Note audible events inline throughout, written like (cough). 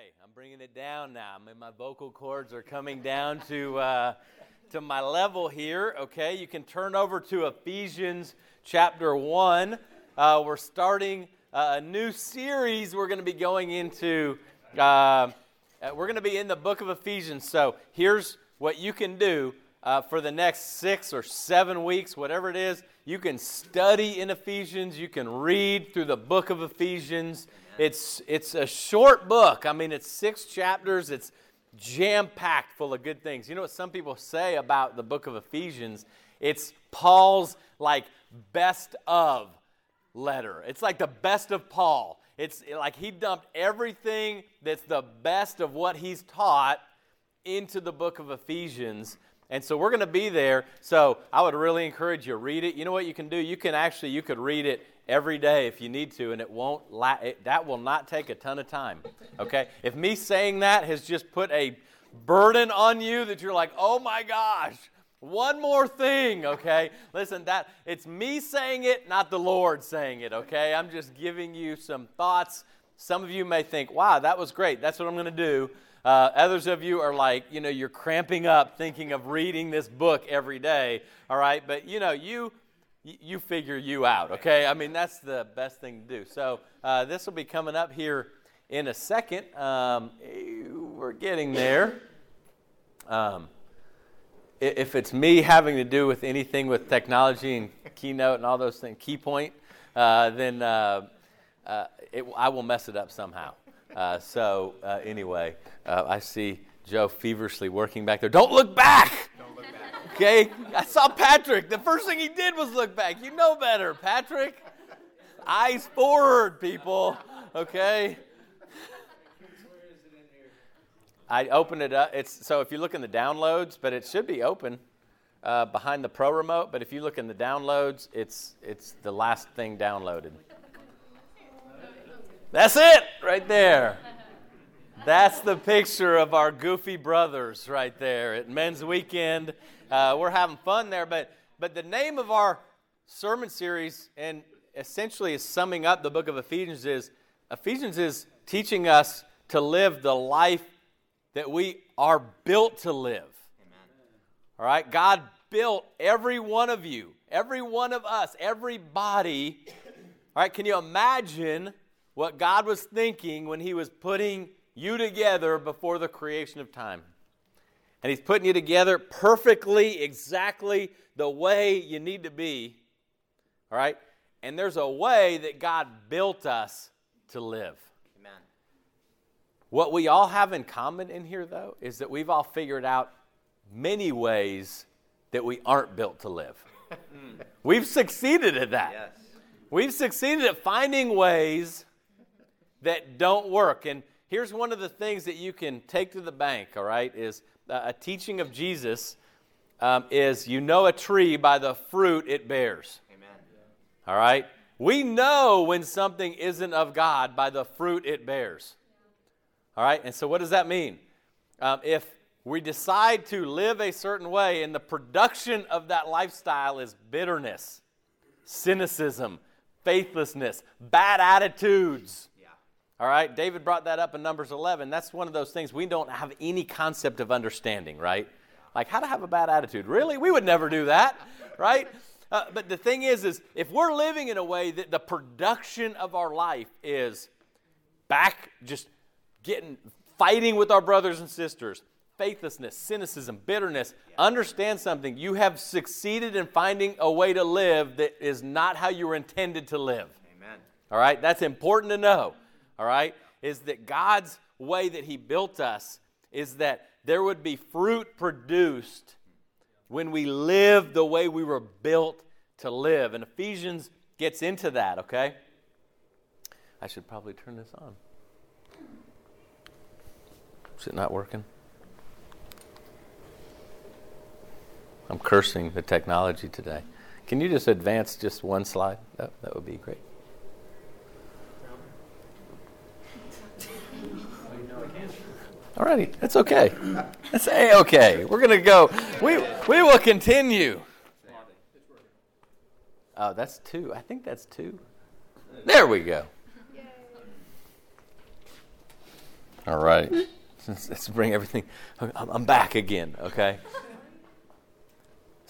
I'm bringing it down now. I mean, my vocal cords are coming down to uh, to my level here. Okay, you can turn over to Ephesians chapter one. Uh, we're starting uh, a new series. We're going to be going into. Uh, uh, we're going to be in the book of Ephesians. So here's what you can do uh, for the next six or seven weeks, whatever it is. You can study in Ephesians. You can read through the book of Ephesians. It's, it's a short book. I mean, it's six chapters. It's jam packed full of good things. You know what some people say about the book of Ephesians? It's Paul's like best of letter. It's like the best of Paul. It's like he dumped everything that's the best of what he's taught into the book of Ephesians. And so we're going to be there. So I would really encourage you read it. You know what you can do? You can actually you could read it every day if you need to, and it won't. La- it, that will not take a ton of time. Okay. if me saying that has just put a burden on you that you're like, oh my gosh, one more thing. Okay. Listen, that it's me saying it, not the Lord saying it. Okay. I'm just giving you some thoughts. Some of you may think, wow, that was great. That's what I'm going to do. Uh, others of you are like, you know, you're cramping up thinking of reading this book every day. All right. But, you know, you you figure you out, okay? I mean, that's the best thing to do. So uh, this will be coming up here in a second. Um, we're getting there. Um, if it's me having to do with anything with technology and Keynote and all those things, Keypoint, uh, then uh, uh, it, I will mess it up somehow. Uh, so uh, anyway, I see Joe feverishly working back there. Don't look back! Okay? I saw Patrick. The first thing he did was look back. You know better, Patrick. Eyes forward, people. Okay? I opened it up. It's so if you look in the downloads, but it should be open uh, behind the Pro remote. But if you look in the downloads, it's it's the last thing downloaded. That's it right there. That's the picture of our goofy brothers right there at Men's Weekend. Uh, we're having fun there, but but the name of our sermon series and essentially is summing up the book of Ephesians is Ephesians is teaching us to live the life that we are built to live. Amen. All right, God built every one of you, every one of us, everybody. All right, can you imagine what God was thinking when He was putting you together before the creation of time. And He's putting you together perfectly, exactly the way you need to be. All right? And there's a way that God built us to live. Amen. What we all have in common in here, though, is that we've all figured out many ways that we aren't built to live. (laughs) we've succeeded at that. Yes. We've succeeded at finding ways that don't work. And here's one of the things that you can take to the bank, all right, is a teaching of Jesus um, is you know a tree by the fruit it bears. Amen. All right? We know when something isn't of God by the fruit it bears. All right? And so what does that mean? Um, if we decide to live a certain way and the production of that lifestyle is bitterness, cynicism, faithlessness, bad attitudes, all right, David brought that up in Numbers 11. That's one of those things we don't have any concept of understanding, right? Like how to have a bad attitude. Really? We would never do that, right? Uh, but the thing is, is if we're living in a way that the production of our life is back, just getting, fighting with our brothers and sisters, faithlessness, cynicism, bitterness, understand something. You have succeeded in finding a way to live that is not how you were intended to live. Amen. All right? That's important to know all right, is that God's way that He built us is that there would be fruit produced when we live the way we were built to live. And Ephesians gets into that, okay? I should probably turn this on. Is it not working? I'm cursing the technology today. Can you just advance just one slide? That, that would be great. Alrighty, that's okay. That's a okay. We're gonna go. We we will continue. Oh, that's two. I think that's two. There we go. All right. (laughs) Let's bring everything. I'm back again, okay?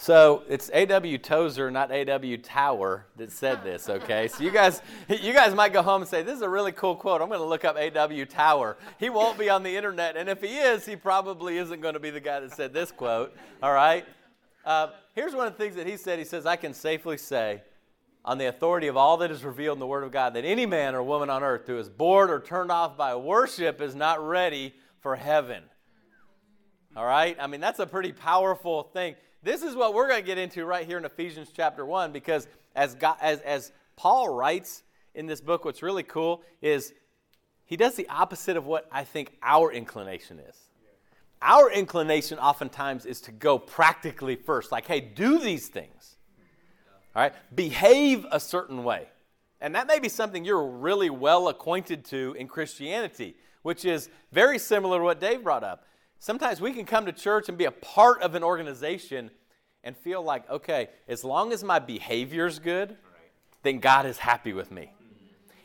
So it's A.W. Tozer, not A.W. Tower, that said (laughs) this. Okay, so you guys, you guys might go home and say, "This is a really cool quote." I'm going to look up A.W. Tower. He won't be on the internet, and if he is, he probably isn't going to be the guy that said this quote. All right. Uh, here's one of the things that he said. He says, "I can safely say, on the authority of all that is revealed in the Word of God, that any man or woman on earth who is bored or turned off by worship is not ready for heaven." All right. I mean, that's a pretty powerful thing. This is what we're going to get into right here in Ephesians chapter 1 because as, God, as, as Paul writes in this book, what's really cool is he does the opposite of what I think our inclination is. Our inclination oftentimes is to go practically first, like, hey, do these things. All right? Behave a certain way. And that may be something you're really well acquainted to in Christianity, which is very similar to what Dave brought up. Sometimes we can come to church and be a part of an organization and feel like, okay, as long as my behavior's good, then God is happy with me.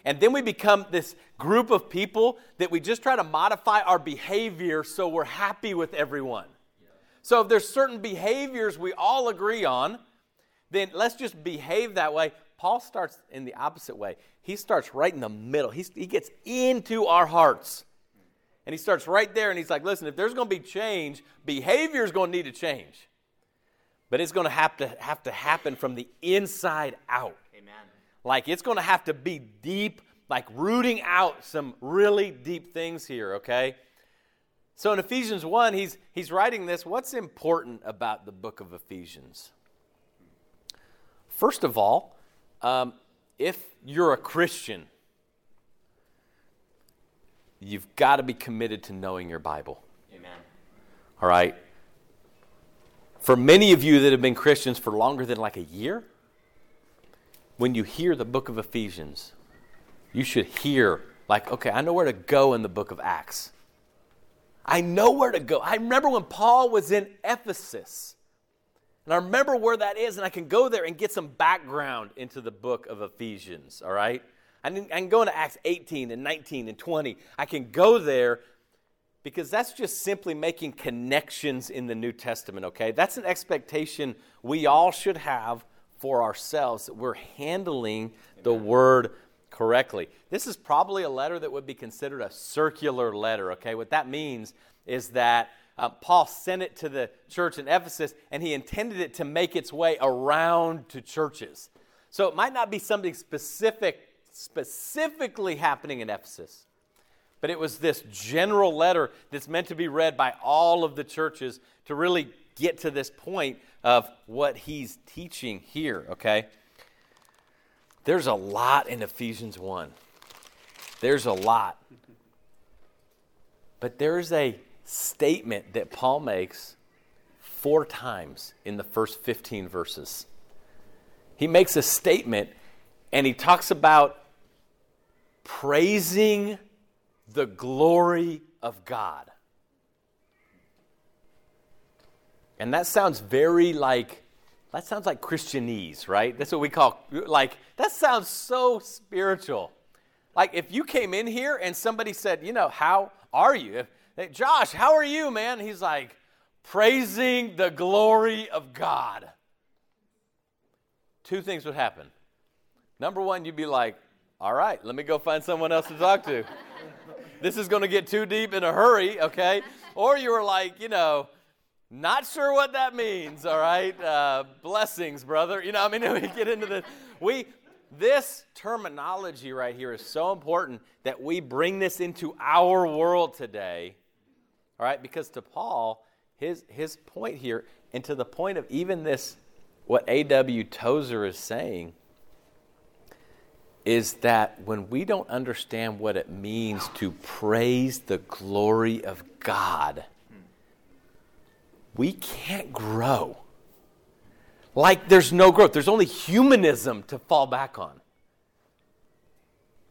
And then we become this group of people that we just try to modify our behavior so we're happy with everyone. So if there's certain behaviors we all agree on, then let's just behave that way. Paul starts in the opposite way. He starts right in the middle. He's, he gets into our hearts. And he starts right there and he's like, listen, if there's going to be change, behavior is going to need to change. But it's going to have to have to happen from the inside out. Amen. Like it's going to have to be deep, like rooting out some really deep things here, okay? So in Ephesians 1, he's, he's writing this. What's important about the book of Ephesians? First of all, um, if you're a Christian, you've got to be committed to knowing your Bible. Amen. All right? For many of you that have been Christians for longer than like a year, when you hear the book of Ephesians, you should hear, like, okay, I know where to go in the book of Acts. I know where to go. I remember when Paul was in Ephesus. And I remember where that is, and I can go there and get some background into the book of Ephesians, all right? I can, go into Acts 18 and 19 and 20. I can go there because that's just simply making connections in the New Testament, okay? That's an expectation we all should have for ourselves that we're handling Amen. the Word correctly. This is probably a letter that would be considered a circular letter, okay? What that means is that uh, Paul sent it to the church in Ephesus and he intended it to make its way around to churches. So it might not be something specific specifically happening in Ephesus. But it was this general letter that's meant to be read by all of the churches to really get to this point of what he's teaching here, okay? There's a lot in Ephesians 1. There's a lot. But there's a statement that Paul makes four times in the first 15 verses. He makes a statement and he talks about praising the glory of God. And that sounds very like, that sounds like Christianese, right? That's what we call, like, that sounds so spiritual. Like, if you came in here and somebody said, you know, how are you? Hey, Josh, how are you, man? He's like, praising the glory of God. Two things would happen. Number one, you'd be like, all right, let me go find someone else to talk to. this is going to get too deep in a hurry, okay? Or you were like, you know, not sure what that means, all right? Uh, blessings, brother. You know, I mean, (laughs) we get into this. We, this terminology right here is so important that we bring this into our world today, all right? Because to Paul, his, his point here, and to the point of even this, what A.W. Tozer is saying, is that when we don't understand what it means to praise the glory of God, we can't grow. Like there's no growth, there's only humanism to fall back on.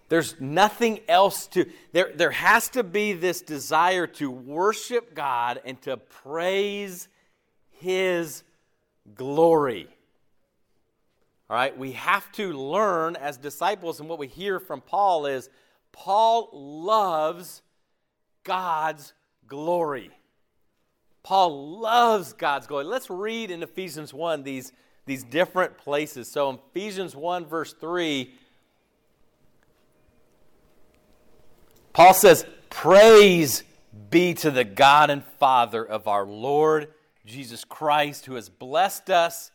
There's nothing else to, there, there has to be this desire to worship God and to praise His glory. All right, we have to learn as disciples, and what we hear from Paul is Paul loves God's glory. Paul loves God's glory. Let's read in Ephesians 1 these, these different places. So in Ephesians 1, verse 3, Paul says, Praise be to the God and Father of our Lord Jesus Christ, who has blessed us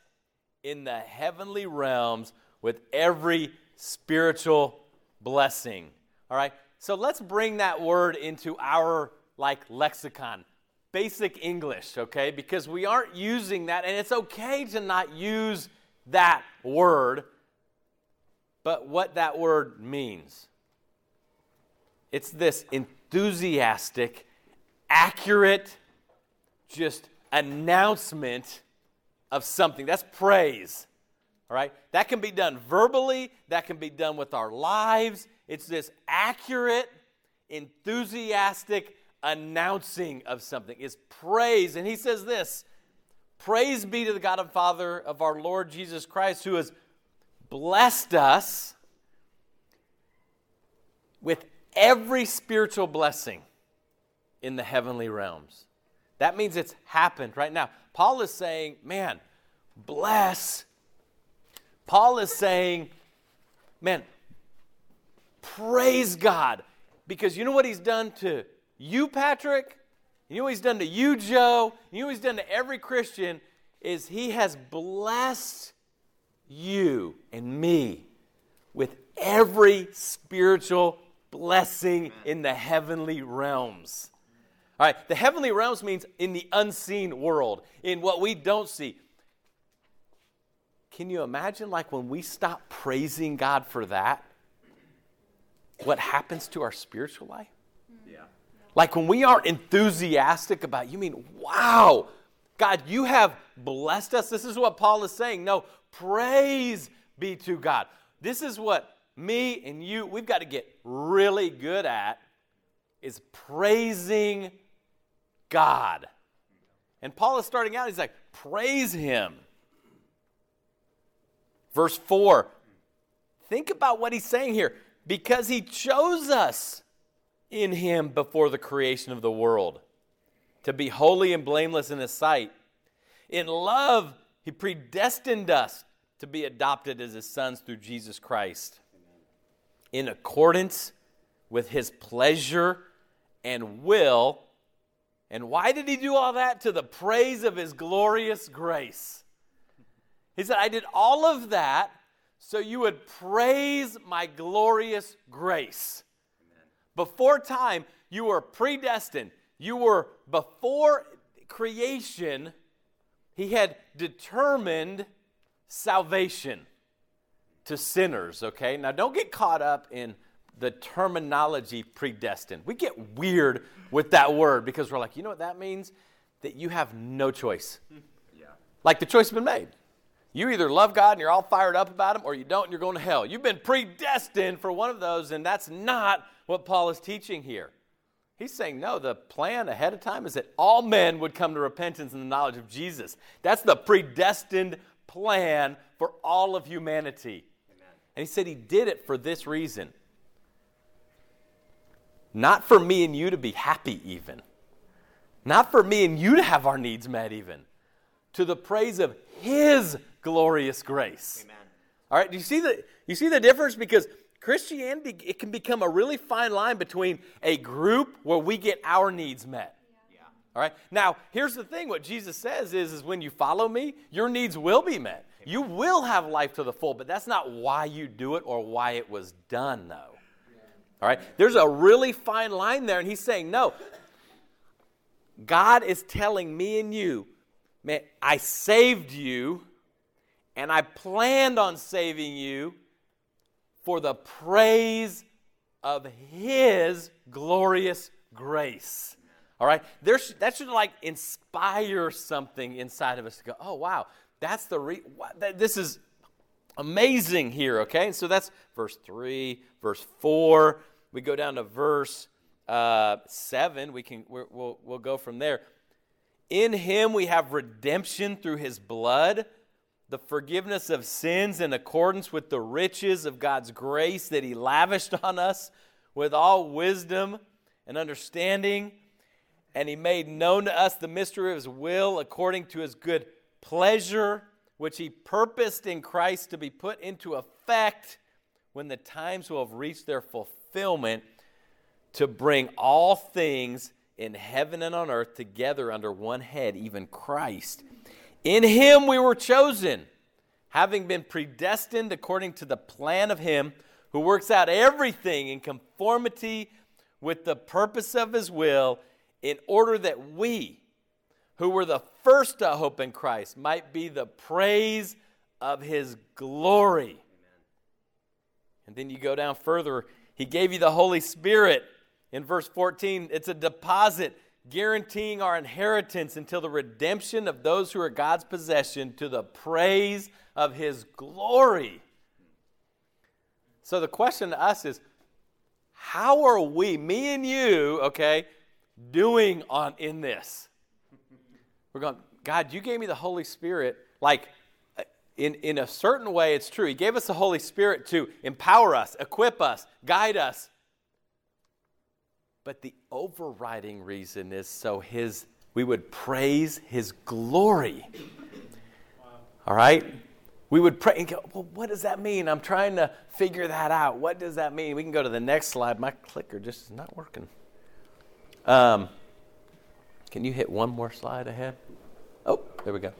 in the heavenly realms with every spiritual blessing. All right? So let's bring that word into our like lexicon basic English, okay? Because we aren't using that, and it's okay to not use that word, but what that word means. It's this enthusiastic, accurate, just announcement of something. That's praise. All right? That can be done verbally, that can be done with our lives. It's this accurate, enthusiastic announcing of something, is praise. And he says this Praise be to the God and Father of our Lord Jesus Christ, who has blessed us with every spiritual blessing in the heavenly realms. That means it's happened right now. Paul is saying, man, bless. Paul is saying, man, praise God. Because you know what he's done to you, Patrick, you know what he's done to you, Joe, you know what he's done to every Christian is he has blessed you and me with every spiritual blessing in the heavenly realms. All right, the heavenly realms means in the unseen world, in what we don't see. Can you imagine, like, when we stop praising God for that, what happens to our spiritual life? Yeah. Like when we aren't enthusiastic about, you mean, wow, God, you have blessed us. This is what Paul is saying. No, praise be to God. This is what me and you, we've got to get really good at is praising God. And Paul is starting out, he's like, praise him. Verse 4. Think about what he's saying here. Because he chose us in him before the creation of the world, to be holy and blameless in his sight. In love, he predestined us to be adopted as his sons through Jesus Christ, in accordance with his pleasure and will. And why did he do all that? To the praise of his glorious grace. He said, I did all of that so you would praise my glorious grace. Before time, you were predestined. You were before creation, he had determined salvation to sinners, okay? Now don't get caught up in the terminology predestined. We get weird with that word because we're like, you know what that means? That you have no choice. Yeah. Like the choice has been made. You either love God and you're all fired up about Him, or you don't and you're going to hell. You've been predestined for one of those, and that's not what Paul is teaching here. He's saying, no, the plan ahead of time is that all men would come to repentance and the knowledge of Jesus. That's the predestined plan for all of humanity. Amen. And he said he did it for this reason not for me and you to be happy, even, not for me and you to have our needs met, even, to the praise of his glorious grace. Amen. All right, do you see the you see the difference? Because Christianity, it can become a really fine line between a group where we get our needs met. Yeah. All right. Now, here's the thing: what Jesus says is, is when you follow me, your needs will be met. Amen. You will have life to the full, but that's not why you do it or why it was done, though. All right. There's a really fine line there, and he's saying, no. God is telling me and you, man, I saved you, and I planned on saving you for the praise of His glorious grace. All right? There's, that should like inspire something inside of us to go, oh, wow, that's the, re- this is amazing here, okay? So that's verse 3, verse 4. We go down to verse uh, 7. We can, we will we'll go from there. In him we have redemption through his blood the forgiveness of sins in accordance with the riches of God's grace that He lavished on us with all wisdom and understanding, and he made known to us the mystery of his will according to his good pleasure, which he purposed in Christ to be put into effect when the times will have reached their fulfillment to bring all things in heaven and on earth together under one head, even Christ. In him we were chosen, having been predestined according to the plan of him who works out everything in conformity with the purpose of his will, in order that we, who were the first hope in Christ, might be the praise of his glory. Amen. And then you go down further, he gave you the Holy Spirit in verse 14, it's a deposit guaranteeing our inheritance until the redemption of those who are God's possession to the praise of his glory. So the question to us is how are we, me and you, okay, doing on in this? We're going, God, you gave me the Holy Spirit. Like, in, in a certain way, it's true. He gave us the Holy Spirit to empower us, equip us, guide us, but the overriding reason is so his we would praise his glory. All right? We would pray and go, well, what does that mean? I'm trying to figure that out. What does that mean? We can go to the next slide. My clicker just is not working. Um, can you hit one more slide ahead? Oh, there we go.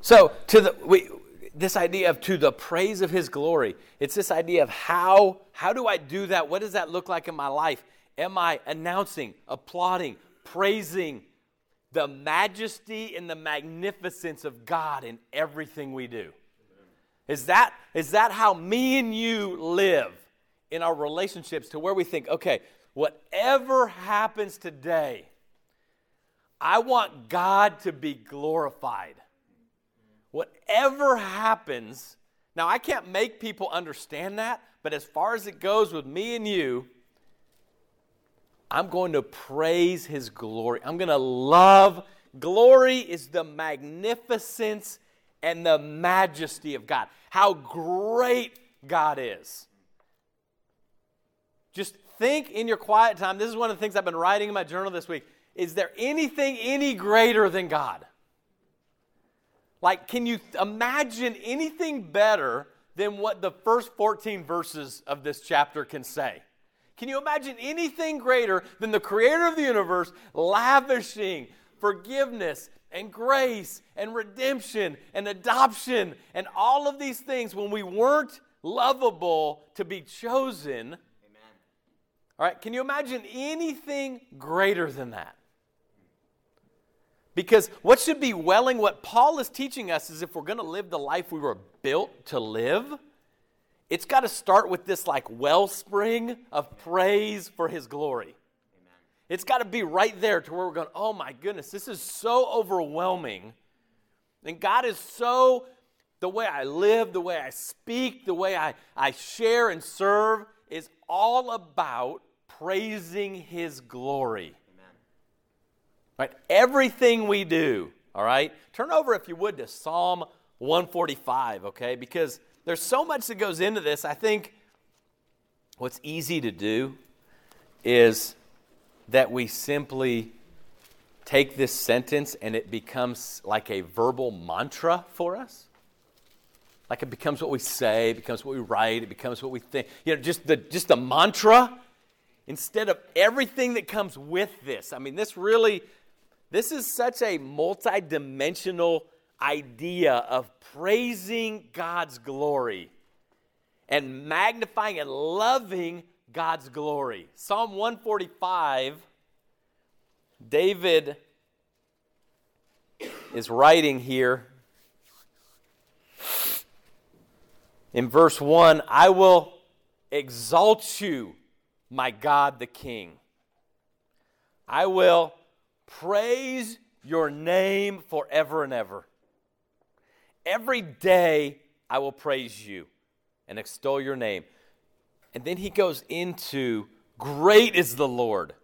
So to the we this idea of to the praise of his glory. It's this idea of how how do I do that? What does that look like in my life? Am I announcing, applauding, praising the majesty and the magnificence of God in everything we do? Is that, is that how me and you live in our relationships to where we think, okay, whatever happens today, I want God to be glorified. Whatever happens, now I can't make people understand that, but as far as it goes with me and you, I'm going to praise his glory. I'm going to love. Glory is the magnificence and the majesty of God. How great God is. Just think in your quiet time. This is one of the things I've been writing in my journal this week. Is there anything any greater than God? Like, can you imagine anything better than what the first 14 verses of this chapter can say? Can you imagine anything greater than the creator of the universe lavishing forgiveness and grace and redemption and adoption and all of these things when we weren't lovable to be chosen? Amen. All right, can you imagine anything greater than that? Because what should be welling, what Paul is teaching us is if we're going to live the life we were built to live, it's got to start with this like wellspring of praise for his glory. Amen. It's got to be right there to where we're going, oh my goodness, this is so overwhelming. And God is so, the way I live, the way I speak, the way I, I share and serve is all about praising his glory. Right? Everything we do, all right? Turn over, if you would, to Psalm 145, okay? Because there's so much that goes into this. I think what's easy to do is that we simply take this sentence and it becomes like a verbal mantra for us. Like it becomes what we say, it becomes what we write, it becomes what we think. You know, just the just the mantra instead of everything that comes with this. I mean, this really this is such a multidimensional idea of praising God's glory and magnifying and loving God's glory. Psalm 145, David is writing here in verse 1 I will exalt you, my God the King. I will praise your name forever and ever. Every day I will praise you and extol your name. And then he goes into great is the Lord,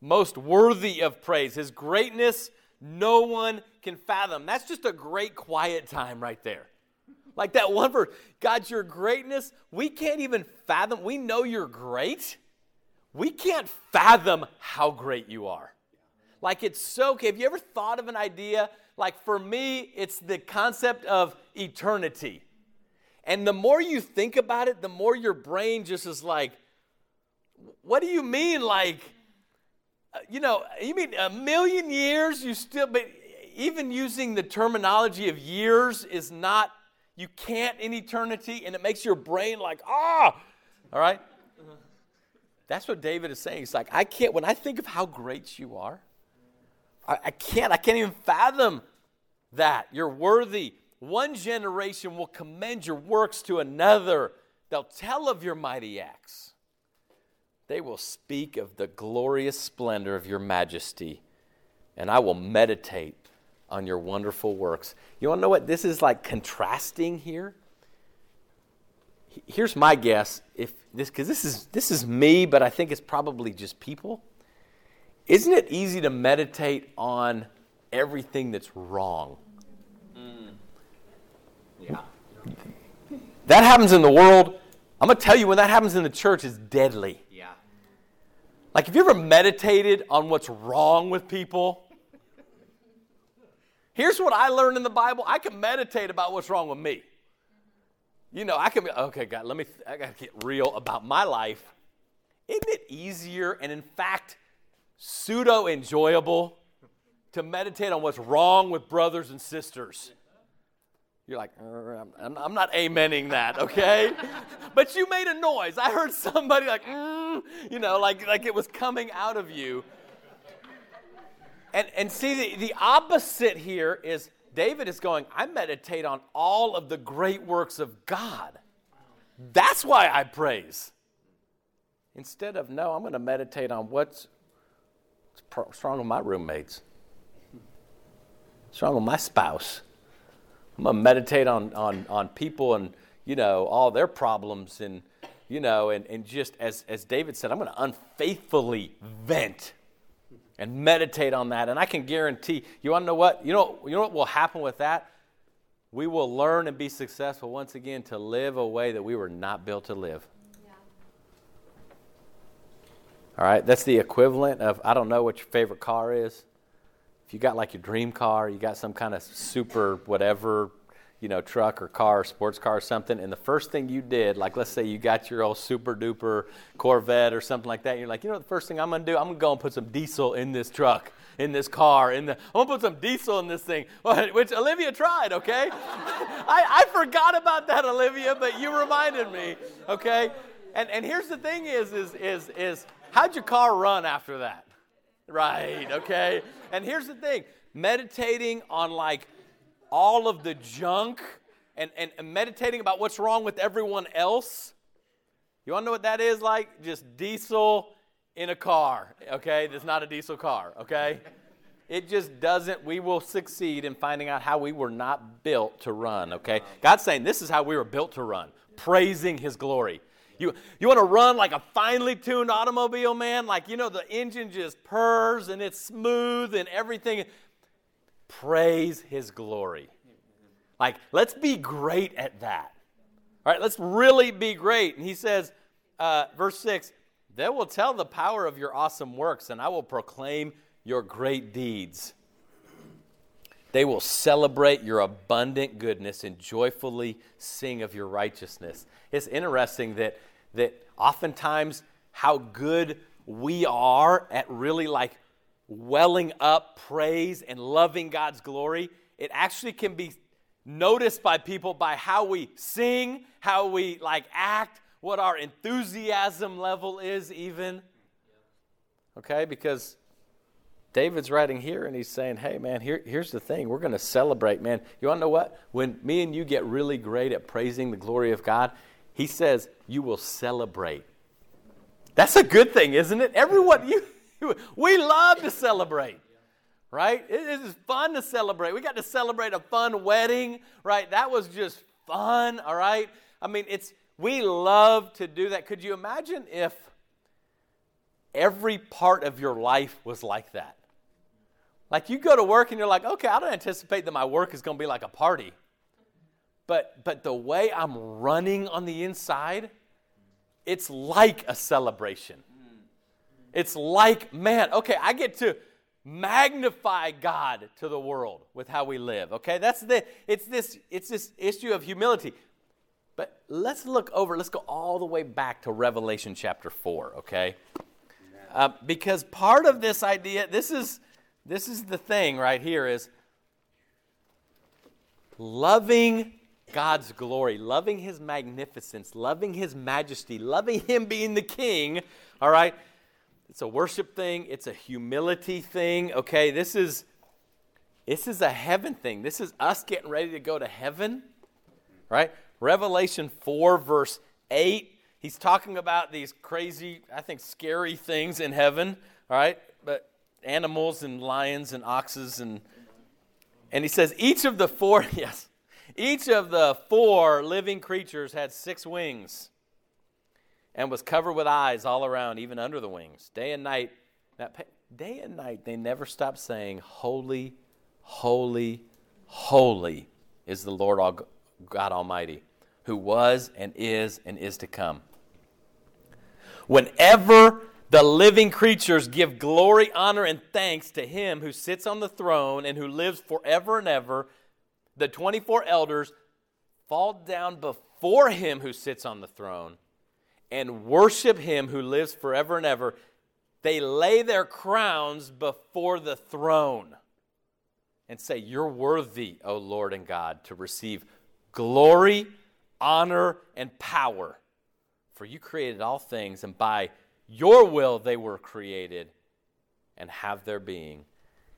most worthy of praise. His greatness no one can fathom. That's just a great quiet time right there. Like that one verse, God, your greatness, we can't even fathom. We know you're great. we can't fathom how great you are. Like it's so okay. Have you ever thought of an idea? Like for me, it's the concept of eternity. And the more you think about it, the more your brain just is like, what do you mean? Like, uh, you know, you mean a million years? You still, but even using the terminology of years is not, you can't in eternity, and it makes your brain like, ah, all right? That's what David is saying. He's like, I can't, when I think of how great you are, I, I can't, I can't even fathom that. You're worthy. One generation will commend your works to another. They'll tell of your mighty acts. They will speak of the glorious splendor of your majesty, and I will meditate on your wonderful works. You want to know what this is like contrasting here? Here's my guess if this cuz this is this is me, but I think it's probably just people. Isn't it easy to meditate on everything that's wrong? Mm. Yeah. That happens in the world. I'm going to tell you when that happens in the church is deadly. Yeah. Like, have you ever meditated on what's wrong with people? Here's what I learned in the Bible I can meditate about what's wrong with me. You know, I can be, okay, God, let me, I got to get real about my life. Isn't it easier and, in fact, pseudo enjoyable to meditate on what's wrong with brothers and sisters? You're like, I'm, I'm not amening that, okay? (laughs) but you made a noise. I heard somebody like, mm, you know, like, like it was coming out of you. And, and see, the, the opposite here is David is going, I meditate on all of the great works of God. That's why I praise. Instead of, no, I'm going to meditate on what's, what's wrong with my roommates, what's wrong with my spouse. I'm going to meditate on, on, on people and, you know, all their problems and, you know, and, and just as, as David said, I'm going to unfaithfully vent and meditate on that. And I can guarantee, you want to know what? You know, you know what will happen with that? We will learn and be successful once again to live a way that we were not built to live. Yeah. All right, that's the equivalent of I don't know what your favorite car is. If you got like your dream car, you got some kind of super whatever you know, truck or car or sports car or something, and the first thing you did, like let's say you got your old super duper Corvette or something like that, you're like, you know, the first thing I'm gonna do, I'm gonna go and put some diesel in this truck, in this car, in the, I'm gonna put some diesel in this thing, (laughs) which Olivia tried, okay? (laughs) I, I forgot about that, Olivia, but you reminded me, okay? And and here's the thing is is is is how'd your car run after that? Right, okay? And here's the thing meditating on like all of the junk and, and, meditating about what's wrong with everyone else. You want to know what that is like? Just diesel in a car, okay? That's not a diesel car, okay? It just doesn't, we will succeed in finding out how we were not built to run, okay? God's saying this is how we were built to run, praising His glory. You, you want to run like a finely tuned automobile, man? Like, you know, the engine just purrs and it's smooth and everything praise his glory. Like, let's be great at that. All right, let's really be great. And he says, uh, verse 6 They will tell the power of your awesome works, and I will proclaim your great deeds. They will celebrate your abundant goodness and joyfully sing of your righteousness. It's interesting that, that oftentimes how good we are at really like welling up praise and loving God's glory, it actually can be noticed by people by how we sing, how we like act, what our enthusiasm level is even. Okay, because David's writing here and he's saying, hey, man, here, here's the thing. We're going to celebrate, man. You want to know what? When me and you get really great at praising the glory of God, he says, you will celebrate. That's a good thing, isn't it? Everyone, you, we love to celebrate, right? It is fun to celebrate. We got to celebrate a fun wedding, right? That was just fun, all right? I mean, it's we love to do that. Could you imagine if every part of your life was like that? Like you go to work and you're like, okay, I don't anticipate that my work is going to be like a party. But but the way I'm running on the inside, it's like a celebration. It's like, man, okay, I get to magnify God to the world with how we live. Okay? That's the it's this it's this issue of humility. But let's look over, let's go all the way back to Revelation chapter 4, okay? Uh, because part of this idea, this is this is the thing right here is loving God's glory, loving his magnificence, loving his majesty, loving him being the king, all right? It's a worship thing, it's a humility thing, okay? This is this is a heaven thing. This is us getting ready to go to heaven, right? Revelation 4 verse 8, he's talking about these crazy, I think scary things in heaven, all right? But animals and lions and oxes and and he says each of the four, (laughs) yes. Each of the four living creatures had six wings and was covered with eyes all around, even under the wings. Day and night, that, day and night, they never stopped saying, Holy, holy, holy is the Lord God Almighty, who was and is and is to come. Whenever the living creatures give glory, honor, and thanks to him who sits on the throne and who lives forever and ever, the 24 elders fall down before him who sits on the throne and worship him who lives forever and ever, they lay their crowns before the throne and say, You're worthy, O Lord and God, to receive glory, honor, and power. For you created all things, and by your will they were created and have their being.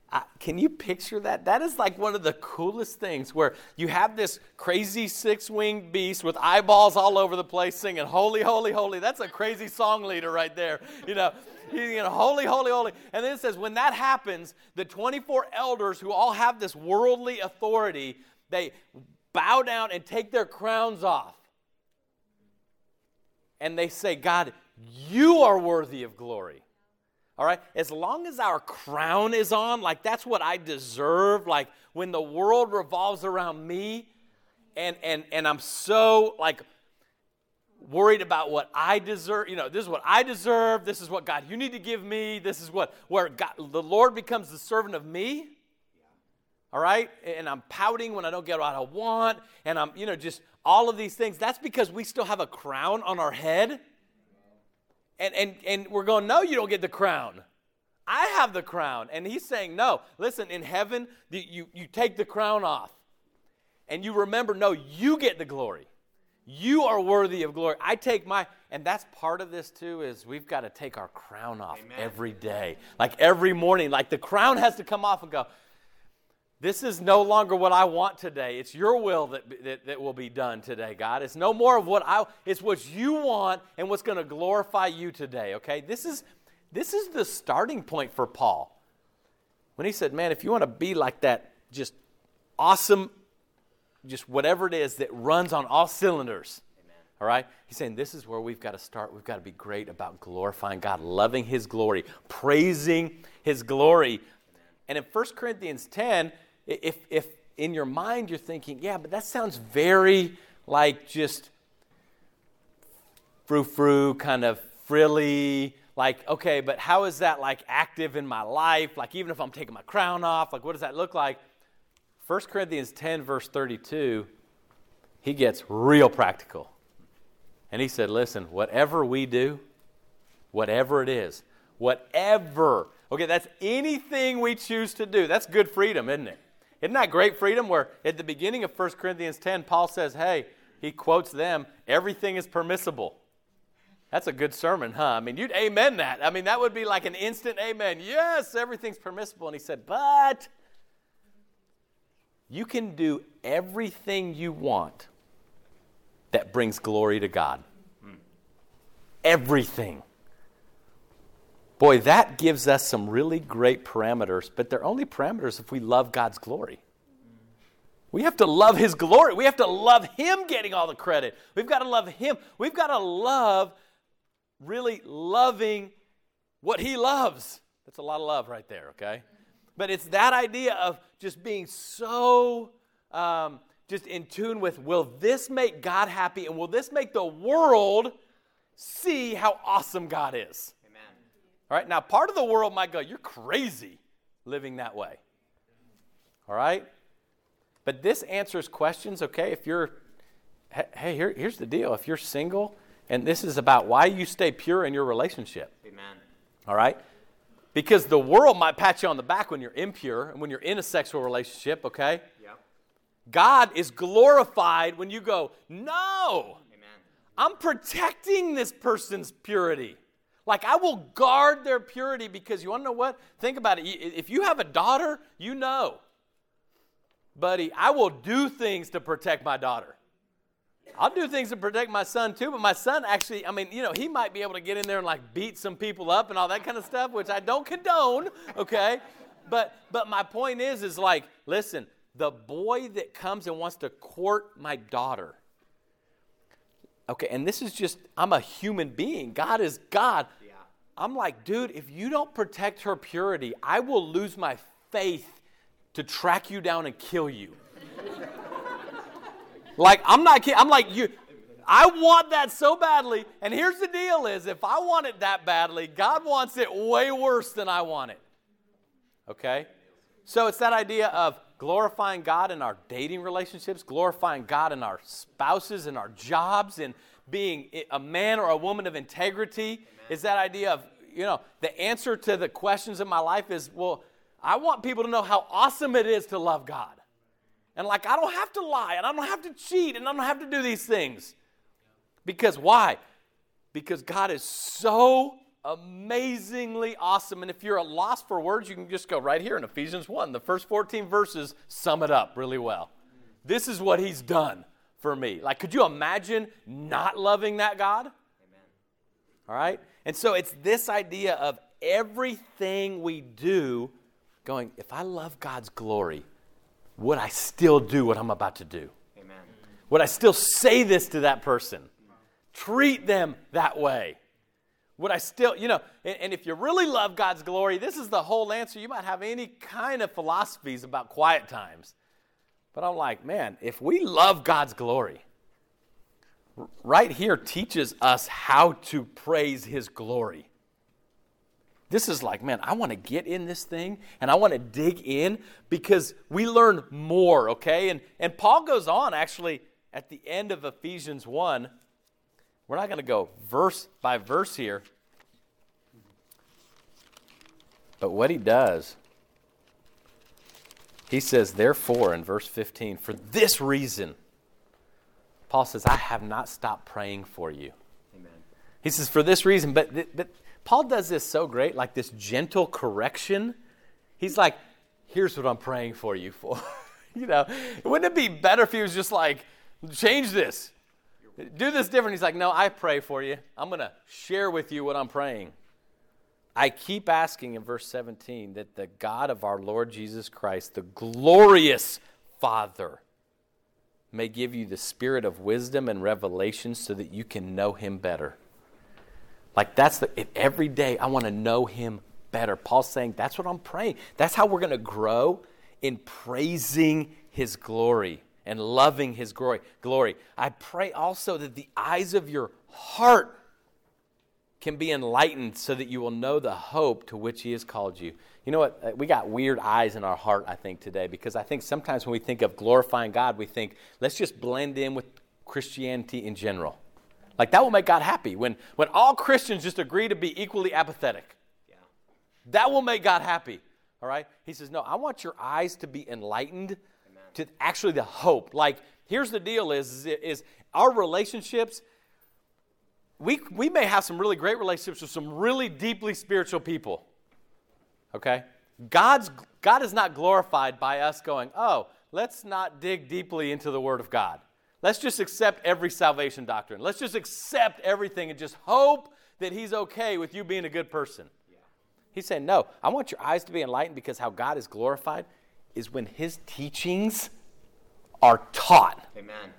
Uh, can you picture that? That is like one of the coolest things where you have this crazy six winged beast with eyeballs all over the place singing, Holy, Holy, Holy. That's a crazy song leader right there. You know, you know, holy, holy, holy. And then it says, when that happens, the 24 elders who all have this worldly authority, they bow down and take their crowns off. And they say, God, you are worthy of glory. All right? As long as our crown is on, like that's what I deserve, like when the world revolves around me and and and I'm so like worried about what I deserve, you know, this is what I deserve, this is what God you need to give me, this is what where God the Lord becomes the servant of me. All right? And I'm pouting when I don't get what I want and I'm, you know, just all of these things. That's because we still have a crown on our head and, and, and we're going, no, you don't get the crown. I have the crown. And he's saying, no, listen, in heaven, you, you take the crown off. And you remember, no, you get the glory. You are worthy of glory. I take my, and that's part of this too, is we've got to take our crown off Amen. every day. Like every morning, like the crown has to come off and go, this is no longer what I want today. It's your will that, that, that, will be done today, God. It's no more of what I, it's what you want and what's going to glorify you today, okay? This is, this is the starting point for Paul. When he said, man, if you want to be like that, just awesome, just whatever it is that runs on all cylinders, Amen. all right? He's saying this is where we've got to start. We've got to be great about glorifying God, loving his glory, praising his glory. And in 1 Corinthians 10, if, if in your mind you're thinking, yeah, but that sounds very like just frou frou, kind of frilly, like, okay, but how is that like active in my life? Like, even if I'm taking my crown off, like, what does that look like? 1 Corinthians 10, verse 32, he gets real practical. And he said, listen, whatever we do, whatever it is, whatever, okay, that's anything we choose to do. That's good freedom, isn't it? Isn't that great freedom where at the beginning of 1 Corinthians 10, Paul says, hey, he quotes them, everything is permissible. That's a good sermon, huh? I mean, you'd amen that. I mean, that would be like an instant amen. Yes, everything's permissible. And he said, but you can do everything you want that brings glory to God. Hmm. Everything. Boy, that gives us some really great parameters, but they're only parameters if we love God's glory. We have to love His glory. We have to love Him getting all the credit. We've got to love Him. We've got to love really loving what He loves. That's a lot of love right there, okay? But it's that idea of just being so um, just in tune with will this make God happy and will this make the world see how awesome God is? All right, now part of the world might go, You're crazy living that way. All right? But this answers questions, okay? If you're, hey, here, here's the deal. If you're single, and this is about why you stay pure in your relationship. Amen. All right? Because the world might pat you on the back when you're impure and when you're in a sexual relationship, okay? Yep. God is glorified when you go, No, Amen. I'm protecting this person's purity. Like, I will guard their purity because you want to know what? Think about it. If you have a daughter, you know, buddy, I will do things to protect my daughter. I'll do things to protect my son too, but my son actually, I mean, you know, he might be able to get in there and like beat some people up and all that kind of stuff, which I don't condone, okay? But but my point is is like, listen, the boy that comes and wants to court my daughter. Okay, and this is just I'm a human being. God is God. I'm like, dude, if you don't protect her purity, I will lose my faith to track you down and kill you. (laughs) like, I'm not kidding. I'm like, you. I want that so badly. And here's the deal is if I want it that badly, God wants it way worse than I want it. Okay? So it's that idea of glorifying God in our dating relationships, glorifying God in our spouses, in our jobs, and being a man or a woman of integrity. Amen. Is that idea of, you know, the answer to the questions in my life is, well, I want people to know how awesome it is to love God. And like, I don't have to lie, and I don't have to cheat, and I don't have to do these things. Because why? Because God is so amazingly awesome. And if you're at loss for words, you can just go right here in Ephesians 1. The first 14 verses sum it up really well. This is what He's done for me. Like, could you imagine not loving that God? Amen. All right? And so it's this idea of everything we do going, if I love God's glory, would I still do what I'm about to do? Amen. Would I still say this to that person? Treat them that way? Would I still, you know, and, and, if you really love God's glory, this is the whole answer. You might have any kind of philosophies about quiet times. But I'm like, man, if we love God's glory, right here teaches us how to praise His glory. This is like, man, I want to get in this thing and I want to dig in because we learn more, okay? And, and Paul goes on actually at the end of Ephesians 1 we're not going to go verse by verse here. But what he does, he says, therefore, in verse 15, for this reason, Paul says, I have not stopped praying for you. Amen. He says, for this reason, but, but Paul does this so great, like this gentle correction. He's like, here's what I'm praying for you for. (laughs) you know, wouldn't it be better if he was just like, change this? Do this different. He's like, no, I pray for you. I'm going to share with you what I'm praying. I keep asking in verse 17 that the God of our Lord Jesus Christ, the glorious Father, may give you the spirit of wisdom and revelation so that you can know him better. Like that's the every day I want to know him better. Paul's saying that's what I'm praying. That's how we're going to grow in praising his glory and loving his glory. I pray also that the eyes of your heart can be enlightened so that you will know the hope to which he has called you. You know what? Uh, we got weird eyes in our heart, I think, today, because I think sometimes when we think of glorifying God, we think, let's just blend in with Christianity in general. Like that will make God happy. When, when all Christians just agree to be equally apathetic, Yeah. that will make God happy. All right? He says, No, I want your eyes to be enlightened to actually the hope. Like, here's the deal is, is our relationships, we, we may have some really great relationships with some really deeply spiritual people. Okay? God's, God is not glorified by us going, oh, let's not dig deeply into the Word of God. Let's just accept every salvation doctrine. Let's just accept everything and just hope that He's okay with you being a good person. Yeah. He's saying, no, I want your eyes to be enlightened because how God is glorified is when his teachings are taught. Amen.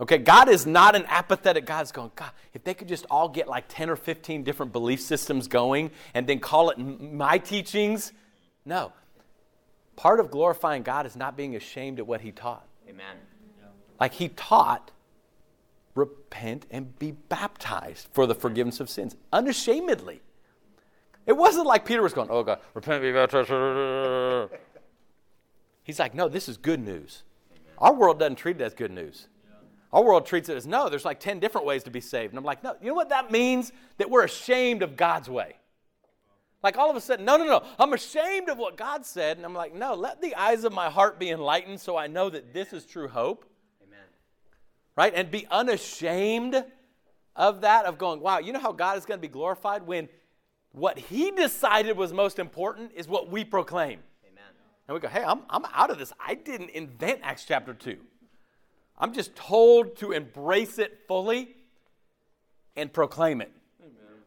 Okay, God is not an apathetic God. He's going, God, if they could just all get like 10 or 15 different belief systems going and then call it my teachings. No. Part of glorifying God is not being ashamed at what he taught. Amen. Like he taught, repent and be baptized for the forgiveness of sins, unashamedly. It wasn't like Peter was going, oh God, repent, be baptized. (laughs) He's like, no, this is good news. Our world doesn't treat it as good news. Our world treats it as no, there's like 10 different ways to be saved. And I'm like, no, you know what that means? That we're ashamed of God's way. Like all of a sudden, no, no, no, I'm ashamed of what God said. And I'm like, no, let the eyes of my heart be enlightened so I know that this is true hope. Amen. Right? And be unashamed of that, of going, wow, you know how God is going to be glorified when what He decided was most important is what we proclaim. And we go, hey, I'm, I'm out of this. I didn't invent Acts chapter 2. I'm just told to embrace it fully and proclaim it. Amen.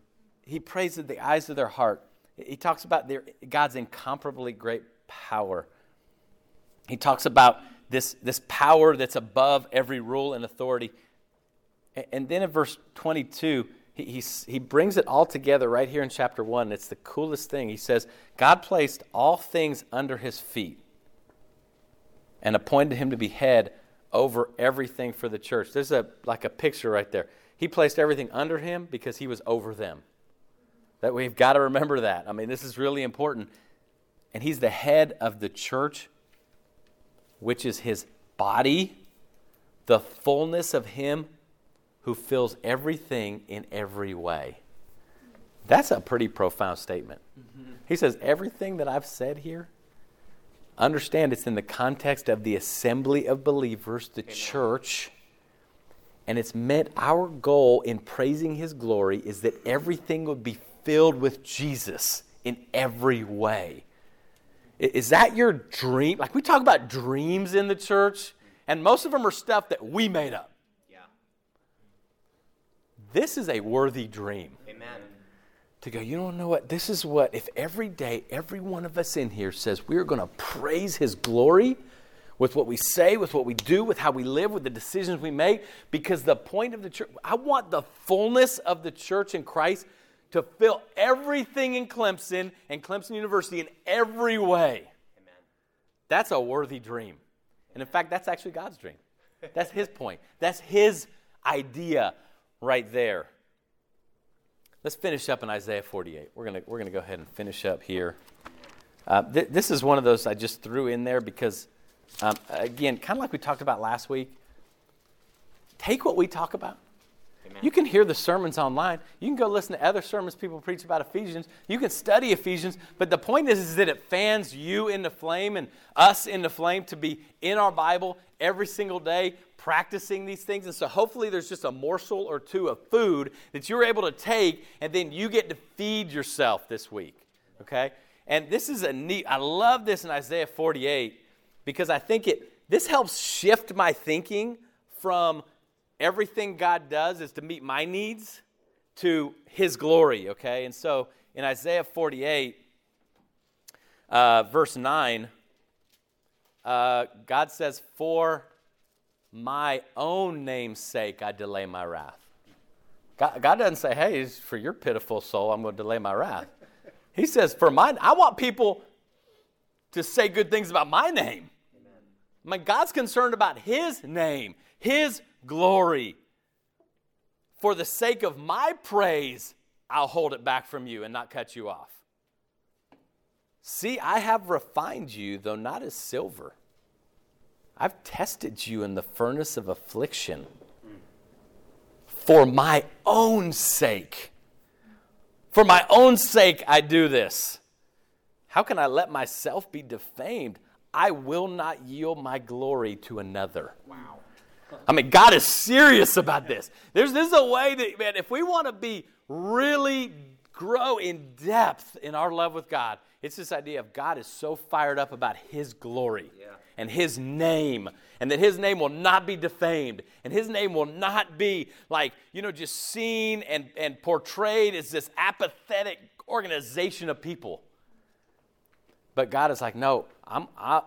He prays the eyes of their heart. He talks about their, God's incomparably great power. He talks about this, this power that's above every rule and authority. And then in verse 22, he, he, brings it all together right here in chapter 1. It's the coolest thing. He says, God placed all things under his feet and appointed him to be head over everything for the church. There's a like a picture right there. He placed everything under him because he was over them. That we've got to remember that. I mean, this is really important. And he's the head of the church, which is his body, the fullness of him who fills everything in every way. That's a pretty profound statement. Mm-hmm. He says, Everything that I've said here, understand it's in the context of the assembly of believers, the Amen. church. And it's meant our goal in praising his glory is that everything would be filled with Jesus in every way. Is that your dream? Like we talk about dreams in the church, and most of them are stuff that we made up. This is a worthy dream. Amen. To go, you don't know what? This is what, if every day, every one of us in here says we're going to praise His glory with what we say, with what we do, with how we live, with the decisions we make, because the point of the church, I want the fullness of the church in Christ to fill everything in Clemson and Clemson University in every way. Amen. That's a worthy dream. And in fact, that's actually God's dream. That's His point. That's His idea right there. Let's finish up in Isaiah 48. We're going we're gonna go ahead and finish up here. Uh, th- this is one of those I just threw in there because, um, again, kind of like we talked about last week, take what we talk about. Amen. You can hear the sermons online. You can go listen to other sermons people preach about Ephesians. You can study Ephesians. But the point is, is that it fans you into flame and us into flame to be in our Bible every single day, practicing these things. And so hopefully there's just a morsel or two of food that you're able to take, and then you get to feed yourself this week. Okay? And this is a neat, I love this in Isaiah 48 because I think it, this helps shift my thinking from everything God does is to meet my needs to his glory, okay? And so in Isaiah 48, uh, verse 9, uh, God says, For my own name's sake, I delay my wrath. God, God doesn't say, hey, for your pitiful soul, I'm going to delay my wrath. He says, for mine, I want people to say good things about my name. Amen. I mean, God's concerned about His name, His glory. For the sake of my praise, I'll hold it back from you and not cut you off. See, I have refined you, though not as silver. I've tested you in the furnace of affliction for my own sake. For my own sake, I do this. How can I let myself be defamed? I will not yield my glory to another. Wow. I mean, God is serious about this. There's this is a way that, man, if we want to be really grow in depth in our love with God, it's this idea of God is so fired up about His glory. Yeah and his name and that his name will not be defamed and his name will not be like you know just seen and, and portrayed as this apathetic organization of people. But god is like no i'm I,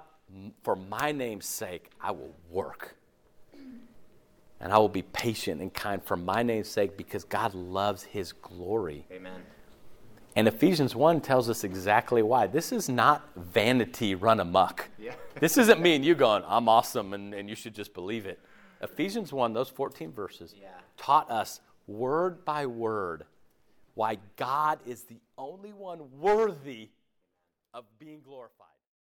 for my name's sake i will work. And i will be patient and kind for my name's sake because god loves his glory. Amen and Ephesians 1 tells us exactly why. This is not vanity run amok. Yeah. (laughs) this isn't me and you going, I'm awesome and, and you should just believe it. Ephesians 1, those 14 verses, yeah. taught us word by word why God is the only one worthy of being glorified.